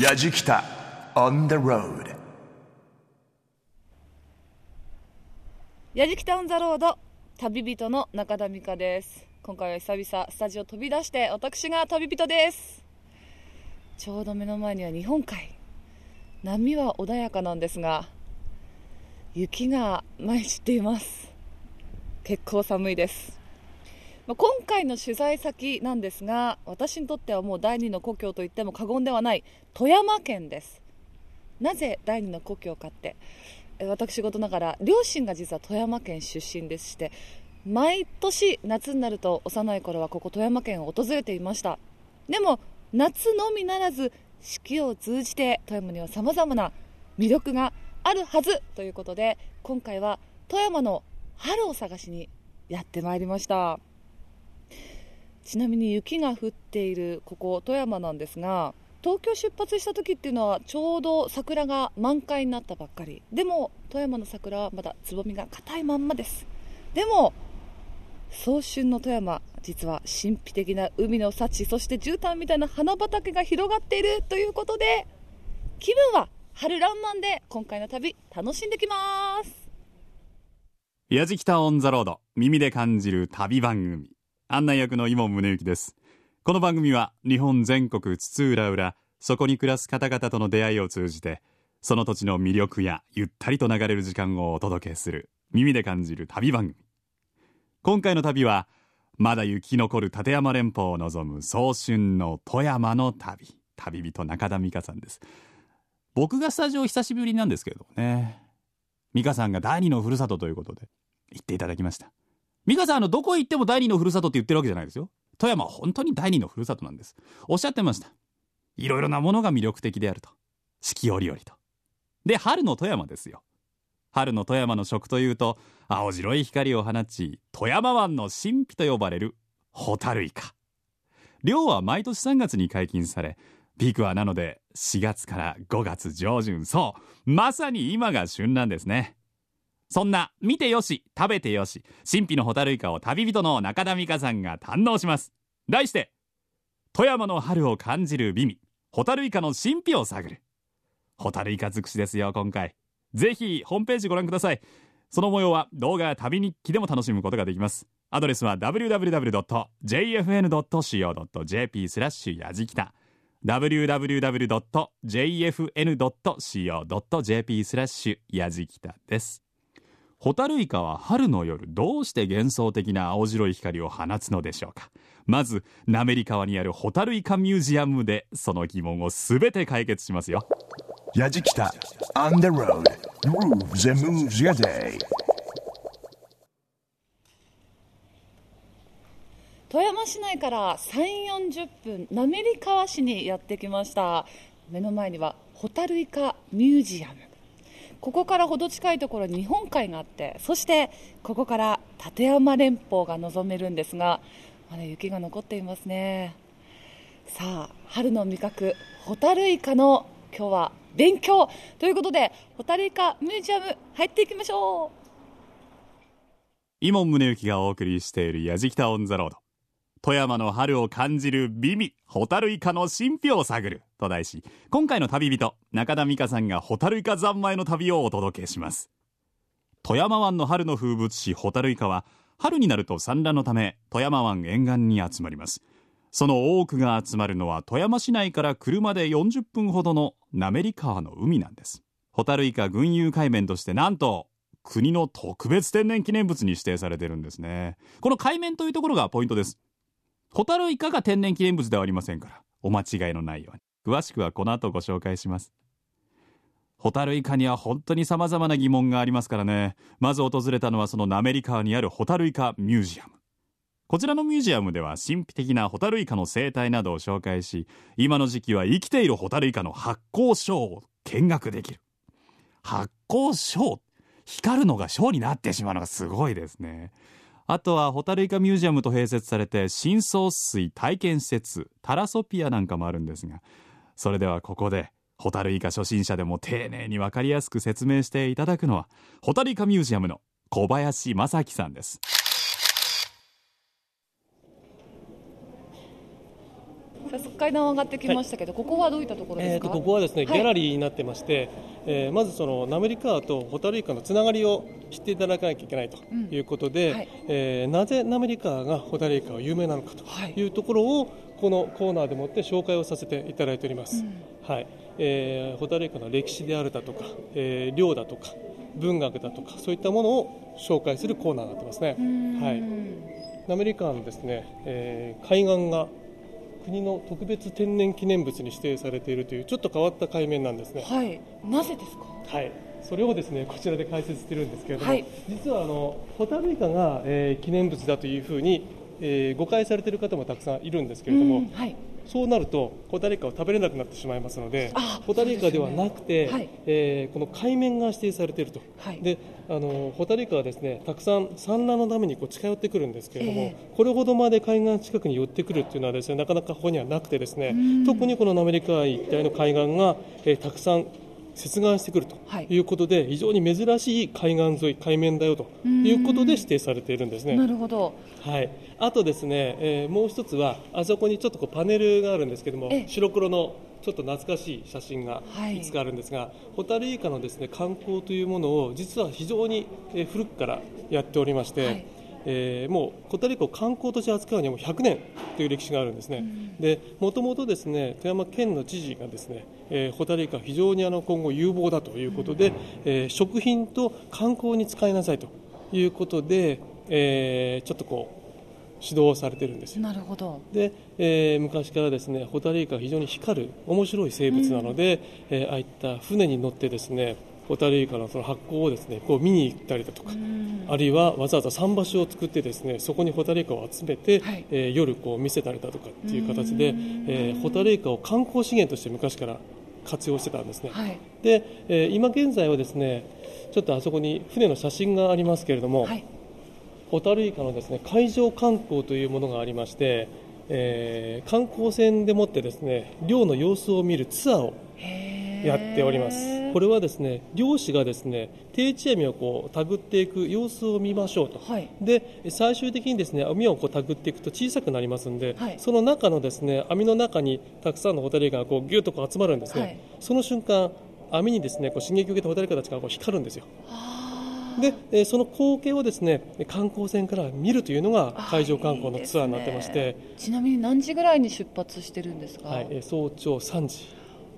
やじきた on the road やじきたオンザロード旅人の中田美香です。今回は久々スタジオ飛び出して私が旅人です。ちょうど目の前には日本海。波は穏やかなんですが雪が舞い散っています。結構寒いです。まあ今回の取材先なんですが私にとってはもう第二の故郷と言っても過言ではない富山県です。なぜ第二の故郷かって私事ながら両親が実は富山県出身でして毎年夏になると幼い頃はここ富山県を訪れていました。でも夏のみならず四季を通じて富山にはさまざまな魅力があるはずということで今回は富山の春を探しにやってまいりました。ちなみに雪が降っているここ富山なんですが東京出発した時っていうのはちょうど桜が満開になったばっかり。でも富山の桜はまだつぼみが硬いまんまです。でも早春の富山実は神秘的な海の幸そして絨毯みたいな花畑が広がっているということで気分は春らんまんで今回の旅楽しんできます。やじきたオンザロード耳で感じる旅番組。案内役の伊門宗行です。この番組は日本全国津々浦々そこに暮らす方々との出会いを通じてその土地の魅力やゆったりと流れる時間をお届けする耳で感じる旅番組。今回の旅はまだ雪残る立山連峰を望む早春の富山の旅。旅人中田美香さんです。僕がスタジオ久しぶりなんですけどもね。美香さんが第二のふるさとということで言っていただきました。美香さんあのどこ行っても第二のふるさとって言ってるわけじゃないですよ。富山は本当に第二のふるさとなんです。おっしゃってました。いろいろなものが魅力的であると。四季折々と。で春の富山ですよ。春の富山の食というと青白い光を放ち富山湾の神秘と呼ばれるホタルイカ。漁は毎年3月に解禁されピークはなので4月から5月上旬。そうまさに今が旬なんですね。そんな見てよし食べてよし神秘のホタルイカを旅人の中田美香さんが堪能します。題して富山の春を感じる美味ホタルイカの神秘を探る。ホタルイカ尽くしですよ今回。ぜひホームページご覧ください。その模様は動画や旅日記でも楽しむことができます。アドレスは www.jfn.co.jp スラッシュやじきた。www.jfn.co.jp スラッシュやじきたです。ホタルイカは春の夜どうして幻想的な青白い光を放つのでしょうか？まず滑川にあるホタルイカミュージアムでその疑問をすべて解決しますよ。やじきた。On the road. Grooves and moves your day. 富山市内から3 4 0分滑川市にやってきました。目の前にはホタルイカミュージアムここからほど近いところに日本海があってそしてここから立山連峰が望めるんですがまだ雪が残っていますね。さあ春の味覚ホタルイカの今日は勉強ということでホタルイカミュージアム入っていきましょう。井門宗之がお送りしている「やじきたオン・ザ・ロード」富山の春を感じる美味ホタルイカの神秘を探ると題し今回の旅人中田美香さんがホタルイカ三昧の旅をお届けします。富山湾の春の風物詩ホタルイカは春になると産卵のため富山湾沿岸に集まります。その多くが集まるのは富山市内から車で40分ほどの滑川の海なんです。ホタルイカ群遊海面としてなんと国の特別天然記念物に指定されてるんですね。この海面というところがポイントです。ホタルイカが天然記念物ではありませんからお間違いのないように。詳しくはこの後ご紹介します。ホタルイカには本当に様々な疑問がありますからね。まず訪れたのはその滑川にあるホタルイカミュージアム。こちらのミュージアムでは神秘的なホタルイカの生態などを紹介し今の時期は生きているホタルイカの発光ショーを見学できる。発光ショー？光るのがショーになってしまうのがすごいですね。あとはホタルイカミュージアムと併設されて深層水体験施設タラソピアなんかもあるんですがそれではここでホタルイカ初心者でも丁寧に分かりやすく説明していただくのはホタルイカミュージアムの小林正樹さんです。早速階段を上がってきましたけど、ここはどうい。ったところでえー、すか、とここはですね、はい。ギャラリーになってまして、えーまずそのナメリカとホタルイカのつながりを知っていただかなきゃいけないということで、うんはい。えーなぜナメリカがホタルイカは有名なのかとはい。いうところをこのコーナーでもって紹介をさせていただいております、はい。えーホタルイカの歴史であるだとか、えー漁だとか文学だとかそういったものを紹介するコーナーになってますね、はい、ナメリカのですね、えー海岸が国の特別天然記念物に指定されているというちょっと変わった海面なんですね。はい、なぜですか？はい。それをですねこちらで解説しているんですけれども、はい実はあのホタルイカが、えー記念物だというふうに、えー誤解されている方もたくさんいるんですけれども、うんはい、そうなるとホタルイカを食べれなくなってしまいますのであホタルイカではなくて、ね。はい。えーこの海面が指定されていると、はい。であのホタルイカはですねたくさん産卵のためにこう近寄ってくるんですけれども、えこれほどまで海岸近くに寄ってくるっていうのはですねなかなかここにはなくてですねん。特にこのアメリカ一帯の海岸が、えーたくさん接岸してくるとはい。いうことで、非常に珍しい海岸沿い海面だよということで指定されているんですね。なるほど、はい、あとですね、えーもう一つは、あそこにちょっとこうパネルがあるんですけどもええ、白黒のちょっと懐かしい写真がはい。いくつかあるんですが、ホタルイカのですね観光というものを、実は非常にえー古くからやっておりまして、はいえーもうホタルイカを観光として扱うにはもう100年という歴史があるんですね、でもともとですね富山県の知事がですね、えーホタルイカ非常にあの今後有望だということで、えー食品と観光に使いなさいということで、えーちょっとこう指導されてるんですよ。なるほど、で、えー昔からですねホタルイカは非常に光る面白い生物なので、えーああいった船に乗ってですねホタルイカのその発酵をですねこう見に行ったりだとか、あるいはわざわざ桟橋を作ってですねそこにホタルイカを集めて、はい。えー夜こう見せたりだとかっていう形で、えーホタルイカを観光資源として昔から活用してたんですね。はい、で、えー今現在はですねちょっとあそこに船の写真がありますけれども、はい、ホタルイカのですね海上観光というものがありまして、えー観光船でもってですね漁の様子を見るツアーをやっております。これはですね漁師がですね定置網をこう手繰っていく様子を見ましょうと。はい、で最終的にですね網をこう手繰っていくと小さくなりますんで、はい。その中のですね網の中にたくさんのホタルイカがこうギュッとこう集まるんですね、はい。その瞬間網にですねこう刺激を受けたホタルイカたちがこう光るんですよ。で、えーその光景をですね観光船から見るというのが海上観光のツアーになってまして、ちなみに何時ぐらいに出発してるんですか、はい、えー早朝3時、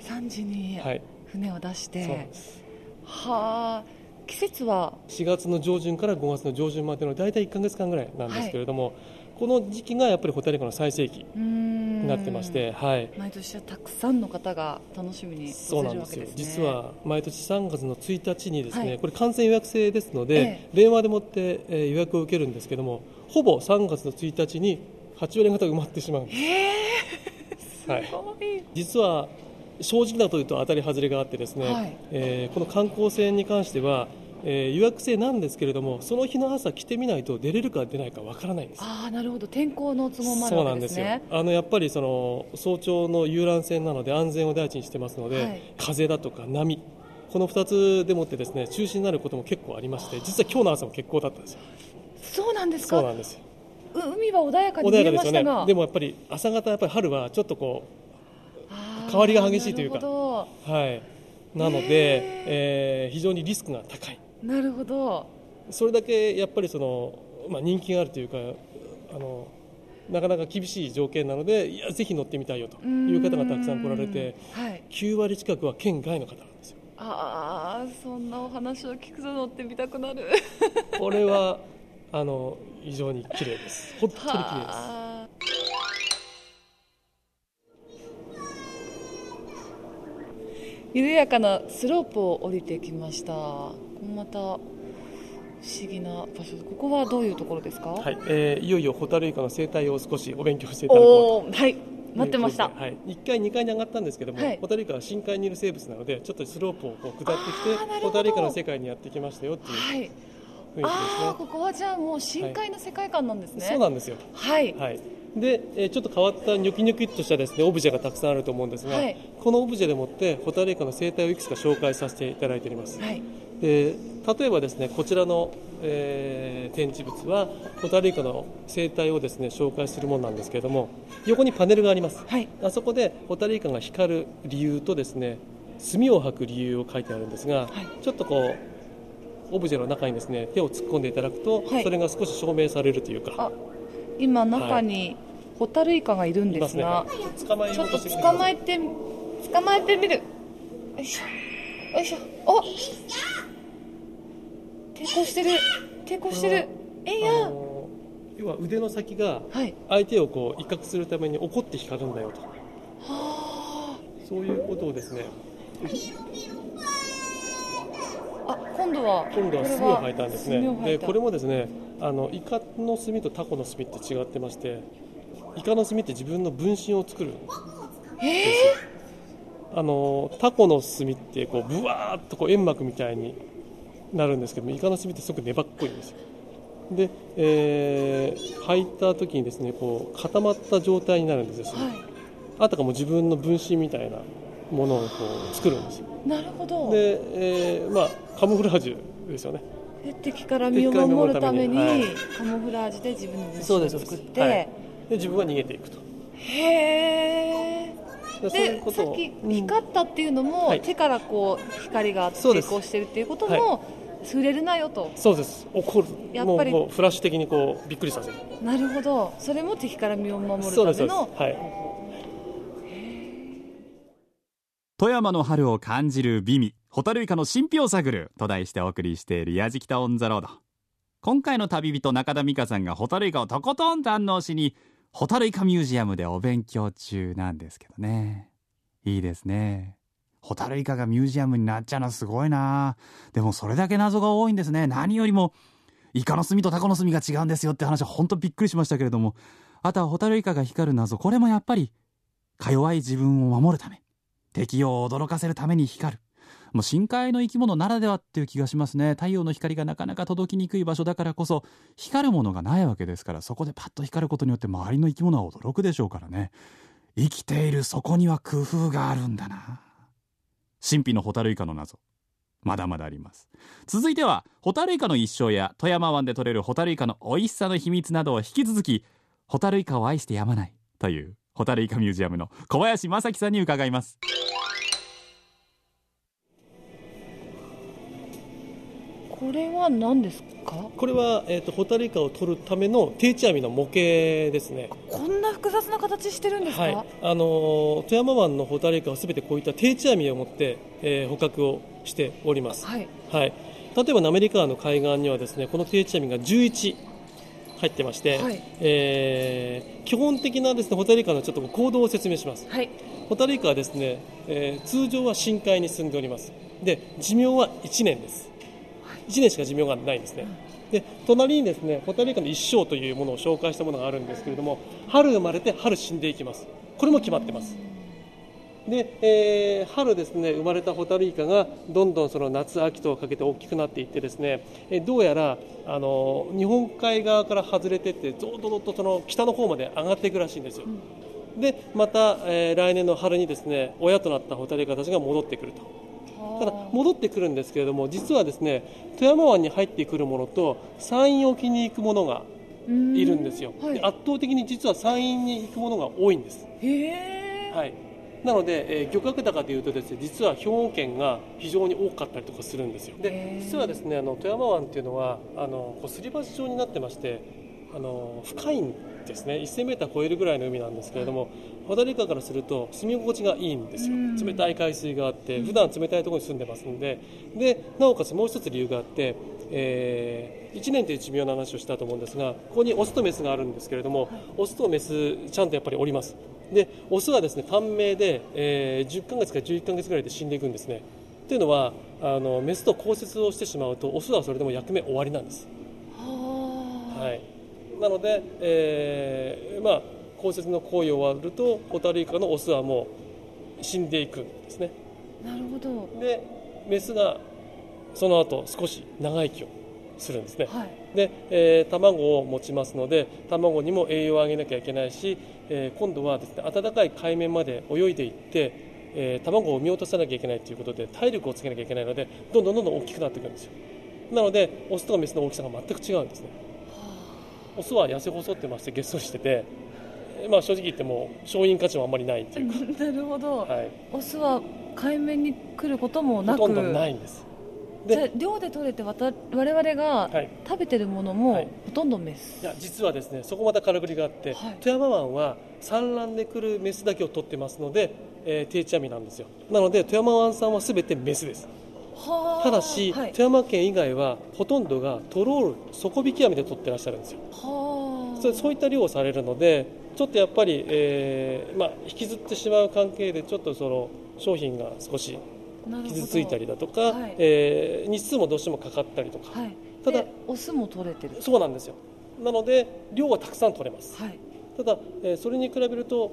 3時にはい、船を出してで、す。はあ季節は？4月の上旬から5月の上旬までの大体1か月間ぐらいなんですけれども、この時期がやっぱりホタルイカの最盛期になってまして、はい、毎年はたくさんの方が楽しみにそう訪なんですよ。ね。実は毎年3月の1日にですね、はい。これ完全予約制ですので、ええ。電話でもって、えー予約を受けるんですけどもほぼ3月の1日に8割方埋まってしまうんです、はい、すごい。実は正直なこと言うと当たり外れがあってですね、はい。えーこの観光船に関しては、えー予約制なんですけれどもその日の朝来てみないと出れるか出ないかわからないんです。ああなるほど。天候の都合もあるそうわなんですよ。けですねあのやっぱりその早朝の遊覧船なので安全を第一にしてますので、はい。風だとか波この2つでもってですね中止になることも結構ありまして実は今日の朝も欠航だったんですよ。そうなんですか？そうなんですよ。う海は穏やかに穏見えやかですよね。ましたがでもやっぱり朝方やっぱり春はちょっとこあー変わりが激しいというか。はい。なので、えー非常にリスクが高い。どなるほど。それだけやっぱりその、まあ、人気があるというかあのなかなか厳しい条件なのでいやぜひ乗ってみたいよという方がたくさん来られてはい。9割近くは県外の方なんですよ。ああそんなお話を聞くと乗ってみたくなる。これはあの非常に綺麗です。本当に綺麗です緩やかなスロープを降りてきました。また不思議な場所。ここはどういうところですか？はい、えーいよいよホタルイカの生態を少しお勉強していただこうはいと待ってました。はい、1階、2階に上がったんですけども、はい。ホタルイカは深海にいる生物なのでちょっとスロープをこう下ってきてホタルイカの世界にやってきましたよっていうはい。雰囲気ですね、ああここはじゃあもう深海の世界観なんですね、そうなんですよ。はい。はい、で、えーちょっと変わったニョキニョキっとしたですねオブジェがたくさんあると思うんですが、はい。このオブジェでもってホタルイカの生態をいくつか紹介させていただいております、はい。で例えばですねこちらの、えー展示物はホタルイカの生態をですね紹介するものなんですけれども横にパネルがあります。はい。あそこでホタルイカが光る理由とですね墨を吐く理由を書いてあるんですが、ちょっとこうオブジェの中にですね手を突っ込んでいただくと、はい。それが少し証明されるというか。あ今中にホタルイカがいるんですが、捕まえちょっと捕まえて捕まえてみるよいしょよいしょ。お抵抗してる。抵抗してる。えいあやの要は腕の先がはい。相手をこう威嚇するために怒って光るんだよと。はそういうことをですね。ああ今度は今度は墨を吐いたんですね。でこれもですねあのイカの墨とタコの墨って違ってましてイカの墨って自分の分身を作るんです。よあのタコの墨ってこうブワーっとこう煙幕みたいになるんですけどもイカの墨ってすごく粘っこいんですよ。で、えー吐いた時にですねこう固まった状態になるんですよ、はあたかも自分の分身みたいなものをこう作るんですよ。いなるほど。で、えーまあ、カモフラージュですよね。で敵から身を守るためにカモフラージュで自分の分身を作って、はい。で自分は逃げていくと。へえでさっき光ったっていうのも、はい。手からこう光が抵抗してるっていうことはも、触れるなよと。そうです。怒る。やっぱりもうもうフラッシュ的にこうびっくりさせる。なるほど。それも敵から身を守るためのそうですはい。富山の春を感じる美味ホタルイカの神秘を探ると題してお送りしている「やじきたオン・ザ・ロード」今回の旅人中田美香さんがホタルイカをとことん堪能しにホタルイカミュージアムでお勉強中なんですけどね。いいですね。ホタルイカがミュージアムになっちゃうのすごいな。でもそれだけ謎が多いんですね。何よりもイカの墨とタコの墨が違うんですよって話は本当びっくりしましたけれども。あとはホタルイカが光る謎。これもやっぱりか弱い自分を守るため敵を驚かせるために光る。もう深海の生き物ならではっていう気がしますね。太陽の光がなかなか届きにくい場所だからこそ光るものがないわけですからそこでパッと光ることによって周りの生き物は驚くでしょうからね。生きているそこには工夫があるんだな。神秘のホタルイカの謎。まだまだあります。続いてはホタルイカの一生や富山湾で採れるホタルイカの美味しさの秘密などを引き続きホタルイカを愛してやまないというホタルイカミュージアムの小林正樹さんに伺います。これは何ですか？これは、えー、とホタルイカを取るための定置網の模型ですね。こんな複雑な形してるんですか、はい、あのー富山湾のホタルイカはすべてこういった定置網を持って、えー捕獲をしております、はい。はい、例えば滑川の海岸にはですねこの定置網が11入ってまして、はい。えー基本的なですねホタルイカのちょっと行動を説明します。はい。ホタルイカはですね、えー通常は深海に住んでおります。で寿命は1年です1年しか寿命がないんですね。で隣にですねホタルイカの一生というものを紹介したものがあるんですけれども春生まれて春死んでいきます。これも決まってます。で、えー春ですね生まれたホタルイカがどんどんその夏秋とかけて大きくなっていってですね、えーどうやらあの日本海側から外れていってどんどんとその北の方まで上がっていくらしいんですよ、でまた、えー来年の春にですね親となったホタルイカたちが戻ってくるとただ戻ってくるんですけれども実はですね富山湾に入ってくるものと山陰沖に行くものがいるんですよ、はい。で圧倒的に実は山陰に行くものが多いんです。へえ、はい、なので、えー漁獲高というとですね実は兵庫県が非常に多かったりとかするんですよ。へでー。実はですねあの富山湾っていうのはあのこうすり鉢状になってましてあの深いんですね。1000m 超えるぐらいの海なんですけれどもホタルイカからすると住み心地がいいんですよ。うん。冷たい海水があって普段冷たいところに住んでますんで。でなおかつもう一つ理由があって、え1年という寿命の話をしたと思うんですがここにオスとメスがあるんですけれどもオスとメスちゃんとやっぱりおります。でオスはですね短命で、えー10ヶ月から11ヶ月ぐらいで死んでいくんですね。というのはあのメスと交接をしてしまうとオスはそれでも役目終わりなんです。はあ、はい、なので、えーまあ、交接の行為を終わるとホタルイカのオスはもう死んでいくんですね。なるほど。でメスがその後少し長生きをするんですね。はい。で、えー卵を持ちますので卵にも栄養をあげなきゃいけないし、えー今度はですね暖かい海面まで泳いでいって、えー卵を産み落とさなきゃいけないということで体力をつけなきゃいけないのでどんどんどんどん大きくなっていくんですよ。なのでオスとメスの大きさが全く違うんですねオスは痩せ細ってましてげっそりしてて、えーまあ、正直言っても勝因価値もあんまりないっていうか、なるほど、はい、オスは海面に来ることもなく。ほとんどないんです。じゃ漁で取れてわた我々がはい。食べてるものはもい。ほとんどメス、いや実はですねそこまたからくりがあって、はい。富山湾は産卵で来るメスだけを取ってますので、えー定置網なんですよ。なので富山湾産は全てメスです。はあただし、はい、富山県以外はほとんどがトロール底引き網で取ってらっしゃるんですよ。はあ。そそういった漁をされるのでちょっとやっぱり、えーまあ、引きずってしまう関係でちょっとその商品が少し傷ついたりだとか、はい。えー日数もどうしてもかかったりとか、はい。ただでオスも取れてる。そうなんですよ。なので量はたくさん取れます。はい。ただ、えーそれに比べると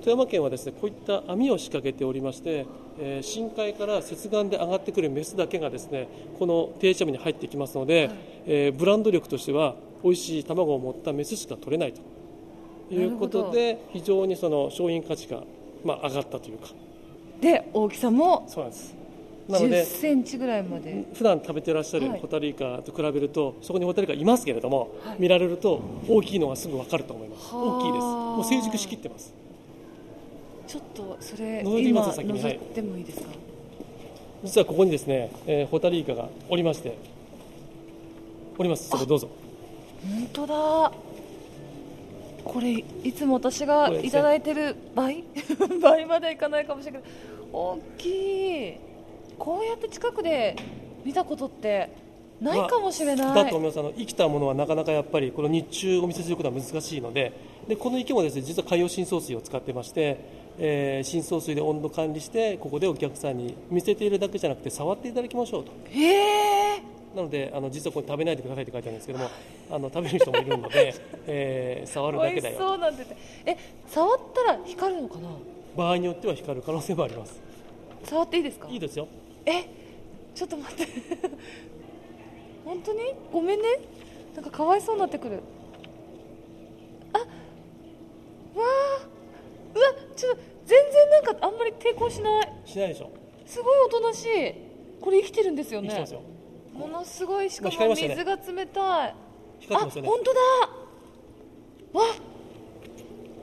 富山県はですねこういった網を仕掛けておりまして、えー深海から接岸で上がってくるメスだけがですねこの定置網に入ってきますので、はい。えーブランド力としては美味しい卵を持ったメスしか取れないと。いうことで非常にその商品価値が、まあ、上がったというか。で大きさもそうなんです。なの1 0でセンチぐらいまで。普段食べてらっしゃるはい。ホタルイカと比べると、そこにホタルイカいますけれども、はい。見られると大きいのがすぐ分かると思います。はあ。大きいです。もう成熟しきってますちょっとそれ今覗いてもいいですか、実はここにですね、えーホタルイカがおりましております。そこどうぞ。本当だ。これいつも私がいただいてる倍？倍まではいかないかもしれないけど大きい。こうやって近くで見たことってないかもしれない、だと思います。あの生きたものはなかなかやっぱりこの日中お見せすることは難しいのででこの池もですね実は海洋深層水を使ってまして、えー深層水で温度管理してここでお客さんに見せているだけじゃなくて触っていただきましょうと。へえなのであの実はこれ食べないでくださいって書いてあるんですけどもあの食べる人もいるので、えー触るだけだよ。そうなんですね。え触ったら光るのかな？場合によっては光る可能性もあります。触っていいですか？いいですよ。えちょっと待って。本当に？ごめんね。なんかかわいそうになってくる。あうわちょっと全然なんかあんまり抵抗しない。しないでしょ。すごいおとなしい。これ生きてるんですよね。生きてますよ。ものすごいしかも水が冷たい。光ってますよね。あ本当だ。わ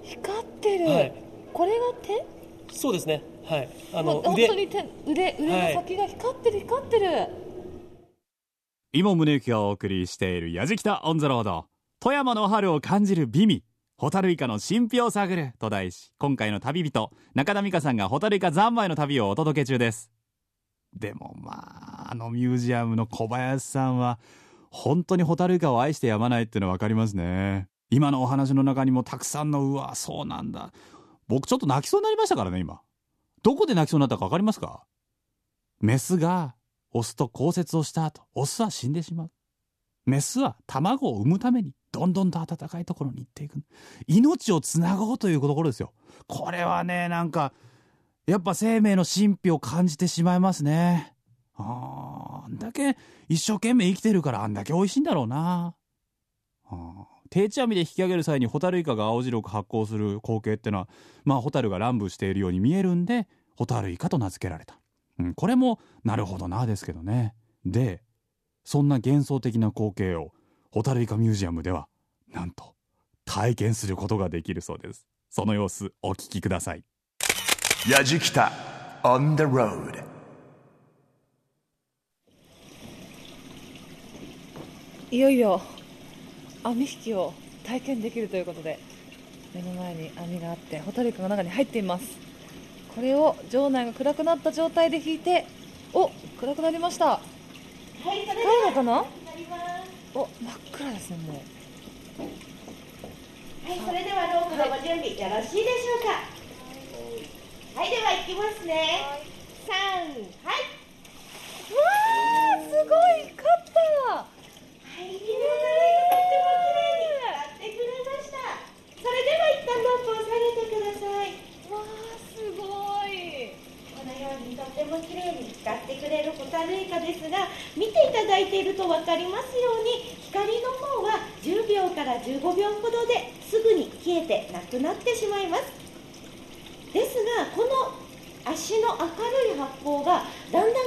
光ってる、はい。これが手？そうですね。はい。あもう本の腕当に手腕腕の先が光ってる光ってる、井門宗之がお送りしている「やじきたオン・ザ・ロード」富山の春を感じる美味ホタルイカの神秘を探ると題し今回の旅人中田美香さんがホタルイカ三昧の旅をお届け中です。でもまああのミュージアムの小林さんは本当にホタルイカを愛してやまないっていうのは分かりますね。今のお話の中にもたくさんのうわそうなんだ。僕ちょっと泣きそうになりましたからね今。どこで泣きそうになったか分かりますか？メスがオスと交接をした後オスは死んでしまう。メスは卵を産むために。どんどんと暖かいところに行っていく。命をつなごうというところですよ。これはねなんかやっぱ生命の神秘を感じてしまいますね。ああんだけ一生懸命生きてるからあんだけ美味しいんだろうな。あー定置網で引き上げる際にホタルイカが青白く発光する光景ってのはまあホタルが乱舞しているように見えるんでホタルイカと名付けられた、うん、これもなるほどなですけどね。でそんな幻想的な光景をホタルイカミュージアムではなんと体験することができるそうです。その様子お聞きください。Yajikita on the road. いよいよ網引きを体験できるということで目の前に網があってホタルイカが中に入っています。これを場内が暗くなった状態で引いてお暗くなりました。はい、それで光るのかな？はなります。お真っ暗ですねもうはい、それではロープのご準備よろしいでしょうか？はい、では行きますね。三、はい。わーすごい光ったはい、綺麗なとっても綺麗に光ってくれました。それでは一旦ロープを下げてください。わーすごいこのようにとっても綺麗に光ってくれるホタルイカですが見ていただいていると分かりますように光の方は10秒から15秒ほどですぐに消えてなくなってしまいますですがこの足の明るい発光がだんだ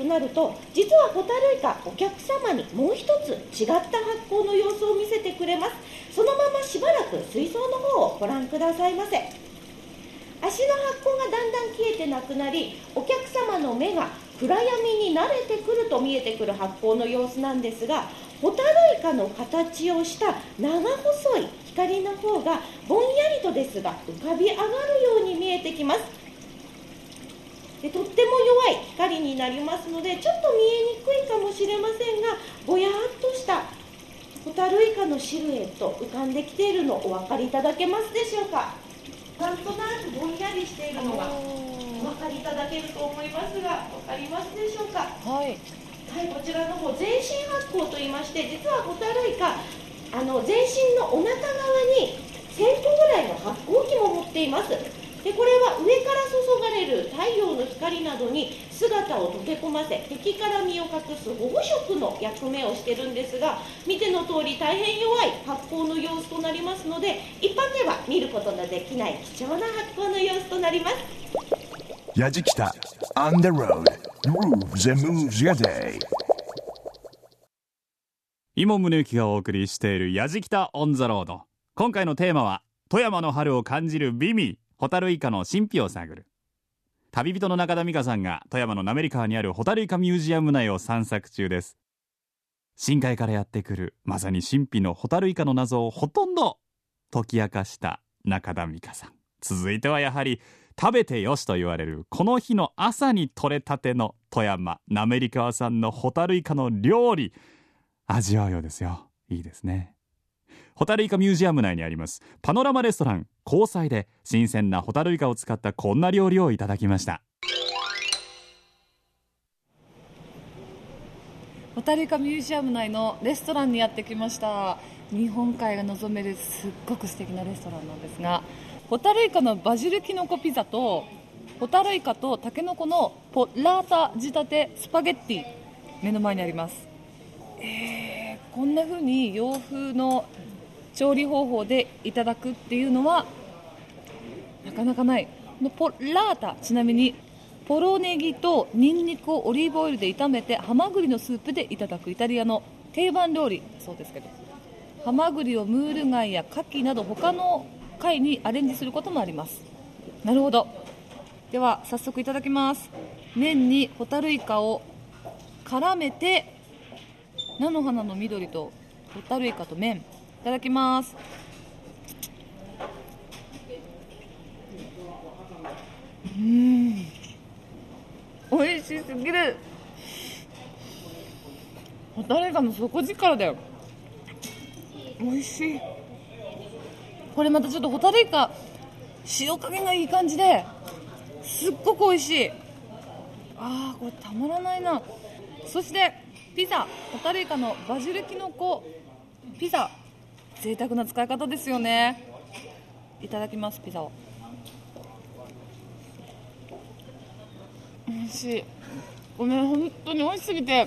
ん消えてなると実はホタルイカお客様にもう一つ違った発光の様子を見せてくれます。そのまましばらく水槽の方をご覧くださいませ。足の発光がだんだん消えてなくなりお客様の目が暗闇に慣れてくると見えてくる発光の様子なんですがホタルイカの形をした長細い光の方がぼんやりとですが浮かび上がるように見えてきます。でとっても弱い光になりますのでちょっと見えにくいかもしれませんがぼやっとしたホタルイカのシルエット浮かんできているのお分かりいただけますでしょうか？なんとなくぼんやりしているのがお分かりいただけると思いますが分かりますでしょうか？はい。はい、こちらの方全身発光と言いまして実はホタルイカあの全身のお腹側に1000個ぐらいの発光器も持っていますでこれは上から注がれる太陽の光などに姿を溶け込ませ敵から身を隠す保護色の役目をしてるんですが見ての通り大変弱い発光の様子となりますので一般では見ることのできない貴重な発光の様子となります。Yajikita on the road. Grooves and moves your day. 井門宗之がお送りしている「やじきたオン・ザ・ロード」今回のテーマは「富山の春を感じる美味ホタルイカの神秘を探る」旅人の中田美香さんが富山の滑川にあるホタルイカミュージアム内を散策中です。深海からやってくるまさに神秘のホタルイカの謎をほとんど解き明かした中田美香さん。続いてはやはり食べてよしと言われるこの日の朝に採れたての富山滑川産のホタルイカの料理。味わうようですよ。いいですね。ホタルイカミュージアム内にあります。パノラマレストラン。交際で新鮮なホタルイカを使ったこんな料理をいただきました。ホタルイカミュージアム内のレストランにやってきました。日本海が望めるすっごく素敵なレストランなんですがホタルイカのバジルキノコピザとホタルイカとタケノコのポラータ仕立てスパゲッティ目の前にあります。えー、こんな風に洋風の調理方法でいただくっていうのはなかなかない。のポラータ。ちなみにポロネギとニンニクをオリーブオイルで炒めてハマグリのスープでいただくイタリアの定番料理。そうですけどハマグリをムール貝やカキなど他の貝にアレンジすることもあります。なるほど。では早速いただきます。麺にホタルイカを絡めて菜の花の緑とホタルイカと麺。いただきます。うん。美味しすぎる。ホタルイカの底力だよ。美味しい。これまたちょっとホタルイカ塩加減がいい感じですっごく美味しい。あーこれたまらないな。そしてピザ。ホタルイカのバジルキノコピザ。贅沢な使い方ですよね。いただきますピザを。美味しい。ごめん本当に美味しすぎて。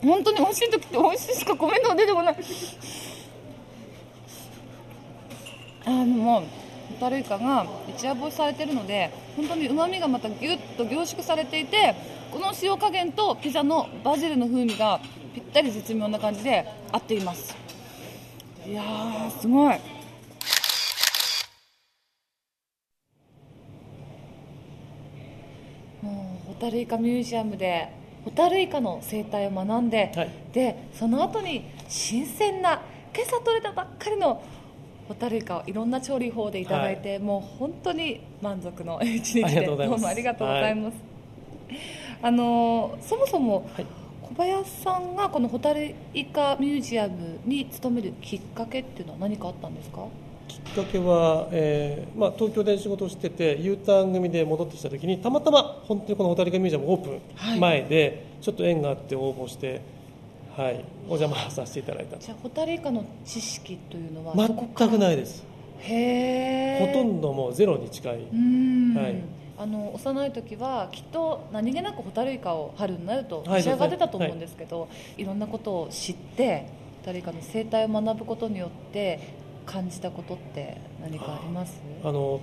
本当に美味しい時って美味しいしかコメントが出てこない。あのもうホタルイカが一夜干しされてるので本当にうまみがまたギュッと凝縮されていてこの塩加減とピザのバジルの風味がぴったり絶妙な感じで合っています。いやーすごい。もうホタルイカミュージアムでホタルイカの生態を学んで、はい。でその後に新鮮な今朝取れたばっかりのホタルイカをいろんな調理法でいただいて、もう本当に満足の一日でどうもありがとうございます、あのそもそも、はい小林さんがこのホタルイカミュージアムに勤めるきっかけっていうのは何かあったんですか？きっかけは、えーまあ、東京で仕事をしてて U ターン組で戻ってきた時にたまたま本当にこのホタルイカミュージアムオープン前で、ちょっと縁があって応募して、はい、お邪魔させていただいた。じゃあホタルイカの知識というのは全くないです。へえほとんどもうゼロに近い、うん、はいあの幼い時はきっと何気なくホタルイカを春になるとはい召し上がってたと思うんですけど、い、ろんなことを知ってホタルイカの生態を学ぶことによって感じたことって何かあります？あの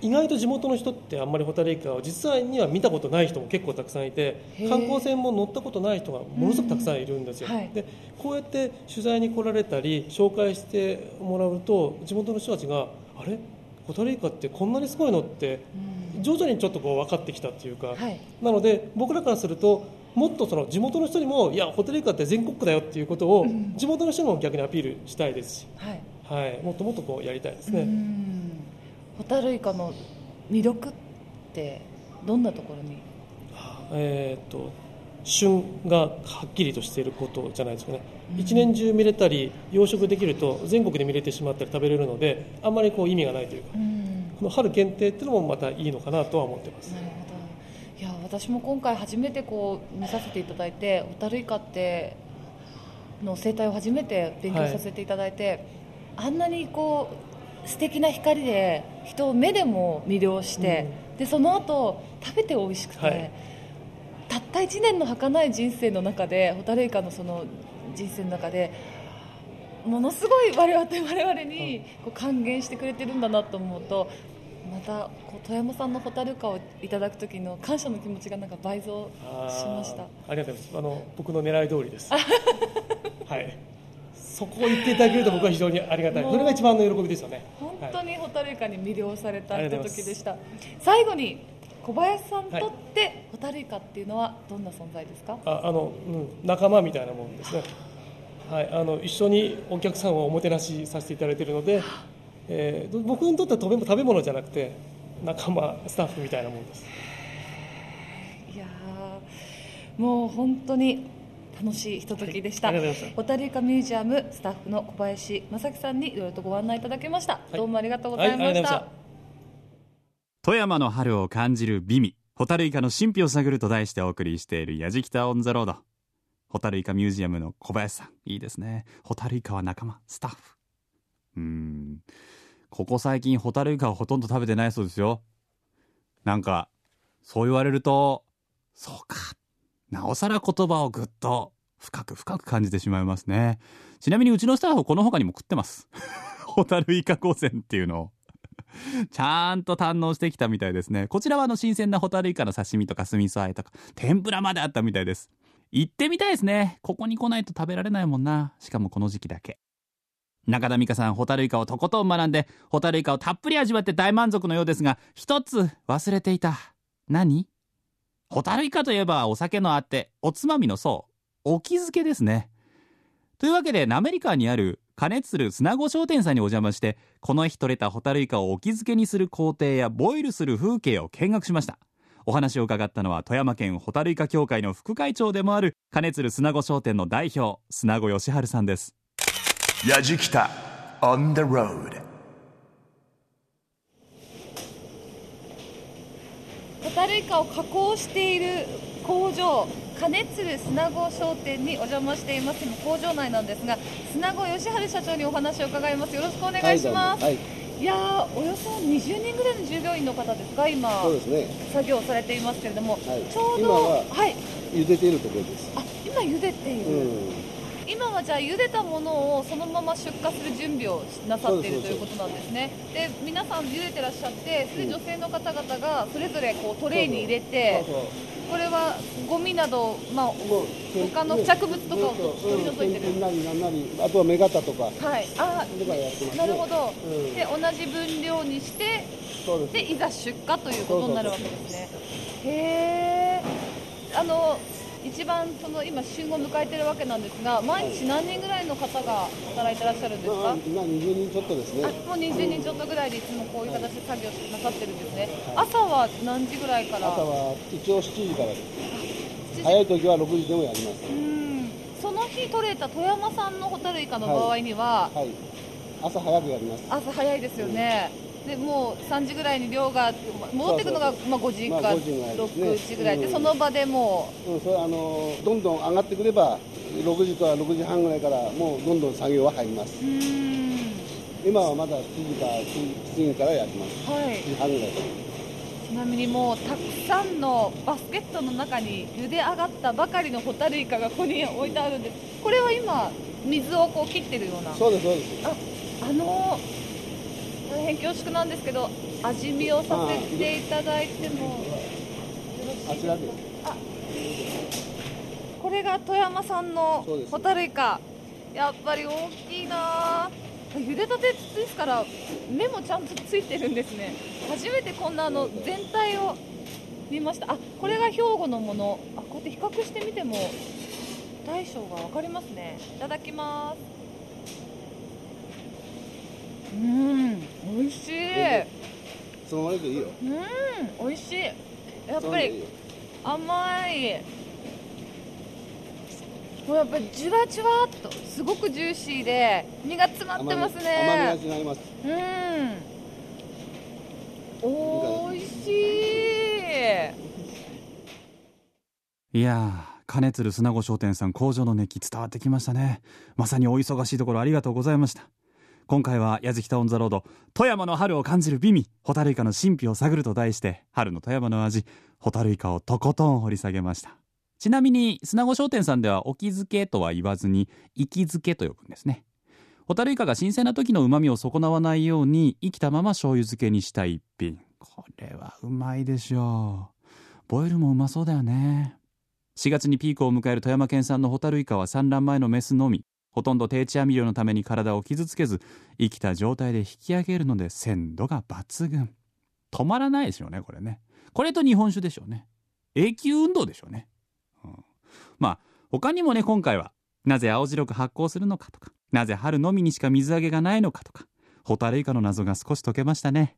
意外と地元の人ってあんまりホタルイカを実際には見たことない人も結構たくさんいて観光船も乗ったことない人がものすごくたくさんいるんですよ、うんはい。でこうやって取材に来られたり紹介してもらうと地元の人たちがあれ？ホタルイカってこんなにすごいの？って徐々にちょっとこう分かってきたっていうか、はい。なので僕らからするともっとその地元の人にもいやホタルイカって全国区だよっていうことを地元の人にも逆にアピールしたいですし、はい。はい、もっともっとこうやりたいですうね。ん。ホタルイカの魅力ってどんなところに？えー、と旬がはっきりとしていることじゃないですかね、一年中見れたり養殖できると全国で見れてしまったり食べれるのであんまりこう意味がないというか。うんこの春限定っていうのもまたいいのかなとは思ってます。なるほど。いや私も今回初めてこう見させていただいてホタルイカっての生態を初めて勉強させていただいて、あんなにこう素敵な光で人を目でも魅了して、でその後食べて美味しくて、はい。たった1年の儚い人生の中でホタルイカのその人生の中でものすごい我々 我々にこう還元してくれてるんだなと思うとまたこう富山産のホタルイカをいただく時の感謝の気持ちがなんか倍増しました。ありがとうございます。あの僕の狙い通りです。はい。そこを言っていただけると僕は非常にありがたい。それが一番の喜びですよね。本当にホタルイカに魅了されたひとありがとうございます。ときでした最後に小林さんにとってホタルイカっていうのはどんな存在ですか？ああの、うん、仲間みたいなもんですね、はい、あの一緒にお客さんをおもてなしさせていただいているので、えー僕にとっては食べ物じゃなくて仲間スタッフみたいなもんです。いやーもう本当に楽しいひとときでした、はいありがとうございました。ホタルイカミュージアムスタッフの小林正樹さんにいろいろとご案内いただきました、どうもありがとうございました、がとうございました。富山の春を感じる美味ホタルイカの神秘を探ると題してお送りしているやじきたオンザロードホタルイカミュージアムの小林さん。いいですね。ホタルイカは仲間。スタッフ。うーん。ここ最近ホタルイカはほとんど食べてないそうですよ。なんかそう言われるとそうか。なおさら言葉をぐっと深く深く感じてしまいますね。ちなみにうちのスタッフこの他にも食ってます。ホタルイカ御膳っていうのを。ちゃんと堪能してきたみたいですね。こちらはあの新鮮なホタルイカの刺身とか酢味噌和えとか、天ぷらまであったみたいです。行ってみたいですね。ここに来ないと食べられないもんな。しかもこの時期だけ。中田美香さん、ホタルイカをとことん学んで、ホタルイカをたっぷり味わって大満足のようですが、一つ忘れていた。何？ホタルイカといえばお酒のあって、おつまみのそう、お気づけですね。というわけで、滑川にある金鶴砂子商店さんにお邪魔して、この日取れたホタルイカをお気づけにする工程やボイルする風景を見学しました。お話を伺ったのは富山県ホタルイカ協会の副会長でもある金鶴砂子商店の代表、砂子義治さんです。Yajikita on the road. ホタルイカを加工している工場金鶴砂子商店にお邪魔しています。今工場内なんですが砂子義治社長にお話を伺います。よろしくお願いします、はい、いやーおよそ20人ぐらいの従業員の方ですか今。そうですね。作業されていますけれども、い。ちょうど今ははい。茹でているところです。あ今茹でている、うん。今はじゃあ茹でたものをそのまま出荷する準備をなさっているということなんですね。で皆さん茹でてらっしゃってそれで女性の方々がそれぞれこうトレイに入れてこれはゴミなど、まあ、他の付着物とかを取り除いてる。あとは目型とか。はい。あなるほど、うん。で同じ分量にして。でいざ出荷ということになるわけですね。へえあの一番その今旬を迎えてるわけなんですが毎日何人ぐらいの方が働いてらっしゃるんですか、まあ、今20人ちょっとですね。あもう20人ちょっとぐらいでいつもこういう形で作業なさってるんですね、朝は何時ぐらいから？朝は一応7時からです。7時早い時は6時でもやります。うんその日取れた富山産のホタルイカの場合には、はい。朝早くやります。朝早いですよね、でもう3時ぐらいに量が戻ってくるのがまあ5時かまあ5時ぐらいですね6時ぐらいで、うんその場でもうん、それあのどんどん上がってくれば6時とか6時半ぐらいからもうどんどん作業は入りますう。うん今はまだ7時か7時からやってます。はい7時半ぐらい。ちなみにもうたくさんのバスケットの中に茹で上がったばかりのホタルイカがここに置いてあるんですこれは今水をこう切ってるようなそうですそうです。ああの大変恐縮なんですけど味見をさせていただいてもあちらでこれが富山産のホタルイカ。やっぱり大きいな。茹でたてですから目もちゃんとついてるんですね。初めてこんなあの全体を見ました。あこれが兵庫のもの。あこうやって比較してみても大小が分かりますね。いただきますうん美味しい。そのままでいいよ。うん美味しい。やっぱり甘い。もうやっぱりじわじわっとすごくジューシーで身が詰まってます甘みね味になります。うん。おいしい。いやー金鶴砂子商店さん工場の熱気伝わってきましたね。まさにお忙しいところありがとうございました今回は矢敷タオンザロード富山の春を感じる美味ホタルイカの神秘を探ると題して春の富山の味ホタルイカをとことん掘り下げました。ちなみに砂子商店さんではお気づけとは言わずに生き漬けと呼ぶんですね。ホタルイカが新鮮な時の旨味を損なわないように生きたまま醤油漬けにした一品。これはうまいでしょう。ボイルもうまそうだよね。4月にピークを迎える富山県産のホタルイカは産卵前のメスのみ。ほとんど定置網漁のために体を傷つけず生きた状態で引き上げるので鮮度が抜群。止まらないですよねこれね。これと日本酒でしょうね。永久運動でしょうね、うん、まあ他にもね今回はなぜ青白く発酵するのかとかなぜ春のみにしか水揚げがないのかとかホタルイカの謎が少し解けましたね。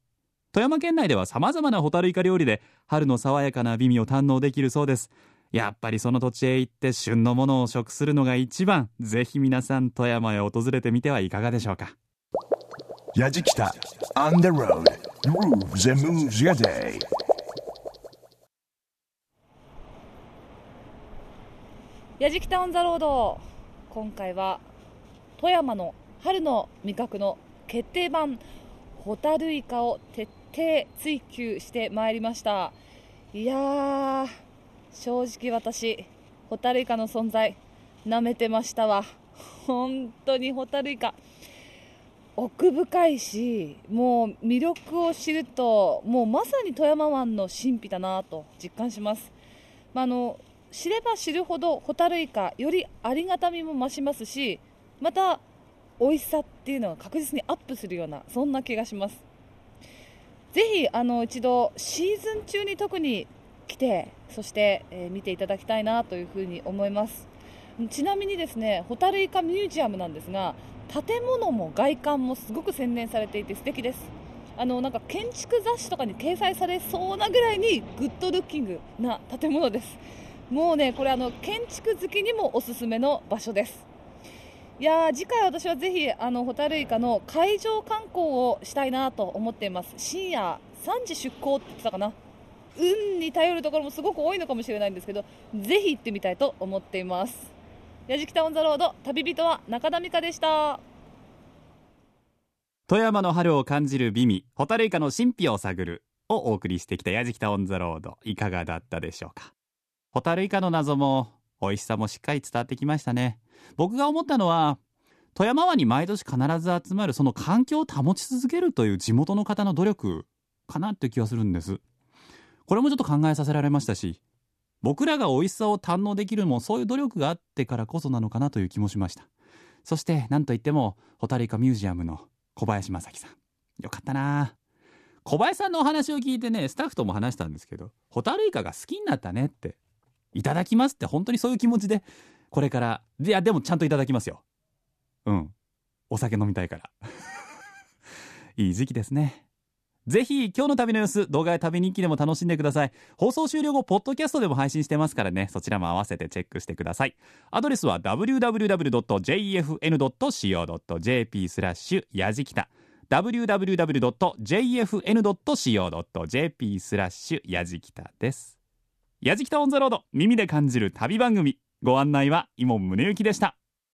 富山県内では様々なホタルイカ料理で春の爽やかな美味を堪能できるそうです。やっぱりその土地へ行って旬のものを食するのが一番。ぜひ皆さん富山へ訪れてみてはいかがでしょうか。Yajikita on the road. Grooves and moves your day. やじきたオンザロード。今回は富山の春の味覚の決定版ホタルイカを徹底追求してまいりました。いやー正直私ホタルイカの存在舐めてましたわ。本当にホタルイカ。奥深いしもう魅力を知るともうまさに富山湾の神秘だなと実感します、まあ、あの知れば知るほどホタルイカよりありがたみも増しますしまた美味しさっていうのが確実にアップするようなそんな気がします。ぜひあの一度シーズン中に特に来てそして、えー見ていただきたいなというふに思います。ちなみにですねホタルイカミュージアムなんですが建物も外観もすごく洗練されていて素敵です。あのなんか建築雑誌とかに掲載されそうなぐらいにグッドルッキングな建物です。もうねこれあの建築好きにもおすすめの場所です。いやー次回私はぜひあのホタルイカの海上観光をしたいなと思っています。深夜3時出港って言ってたかな。運に頼るところもすごく多いのかもしれないんですけどぜひ行ってみたいと思っています。やじきたオンザロード旅人は中田美香でした。富山の春を感じる美味ホタルイカの神秘を探るをお送りしてきたやじきたオンザロード。いかがだったでしょうか。ホタルイカの謎も美味しさもしっかり伝わってきましたね。僕が思ったのは富山湾に毎年必ず集まるその環境を保ち続けるという地元の方の努力かなって気がするんです。これもちょっと考えさせられましたし僕らが美味しさを堪能できるのもそういう努力があってからこそなのかなという気もしました。そして何といってもホタルイカミュージアムの小林正樹さん。よかったな。小林さんのお話を聞いてねスタッフとも話したんですけどホタルイカが好きになったねっていただきますって本当にそういう気持ちでこれからいやでもちゃんといただきますよ。うん。お酒飲みたいから。いい時期ですね。ぜひ今日の旅の様子動画や旅日記でも楽しんでください。放送終了後ポッドキャストでも配信してますからね。そちらも合わせてチェックしてください。アドレスは www.jfn.co.jp スラッシュやじきた。www.jfn.co.jp スラッシュやじきたです。やじきたオンザロード耳で感じる旅番組。ご案内は伊門宗行でした。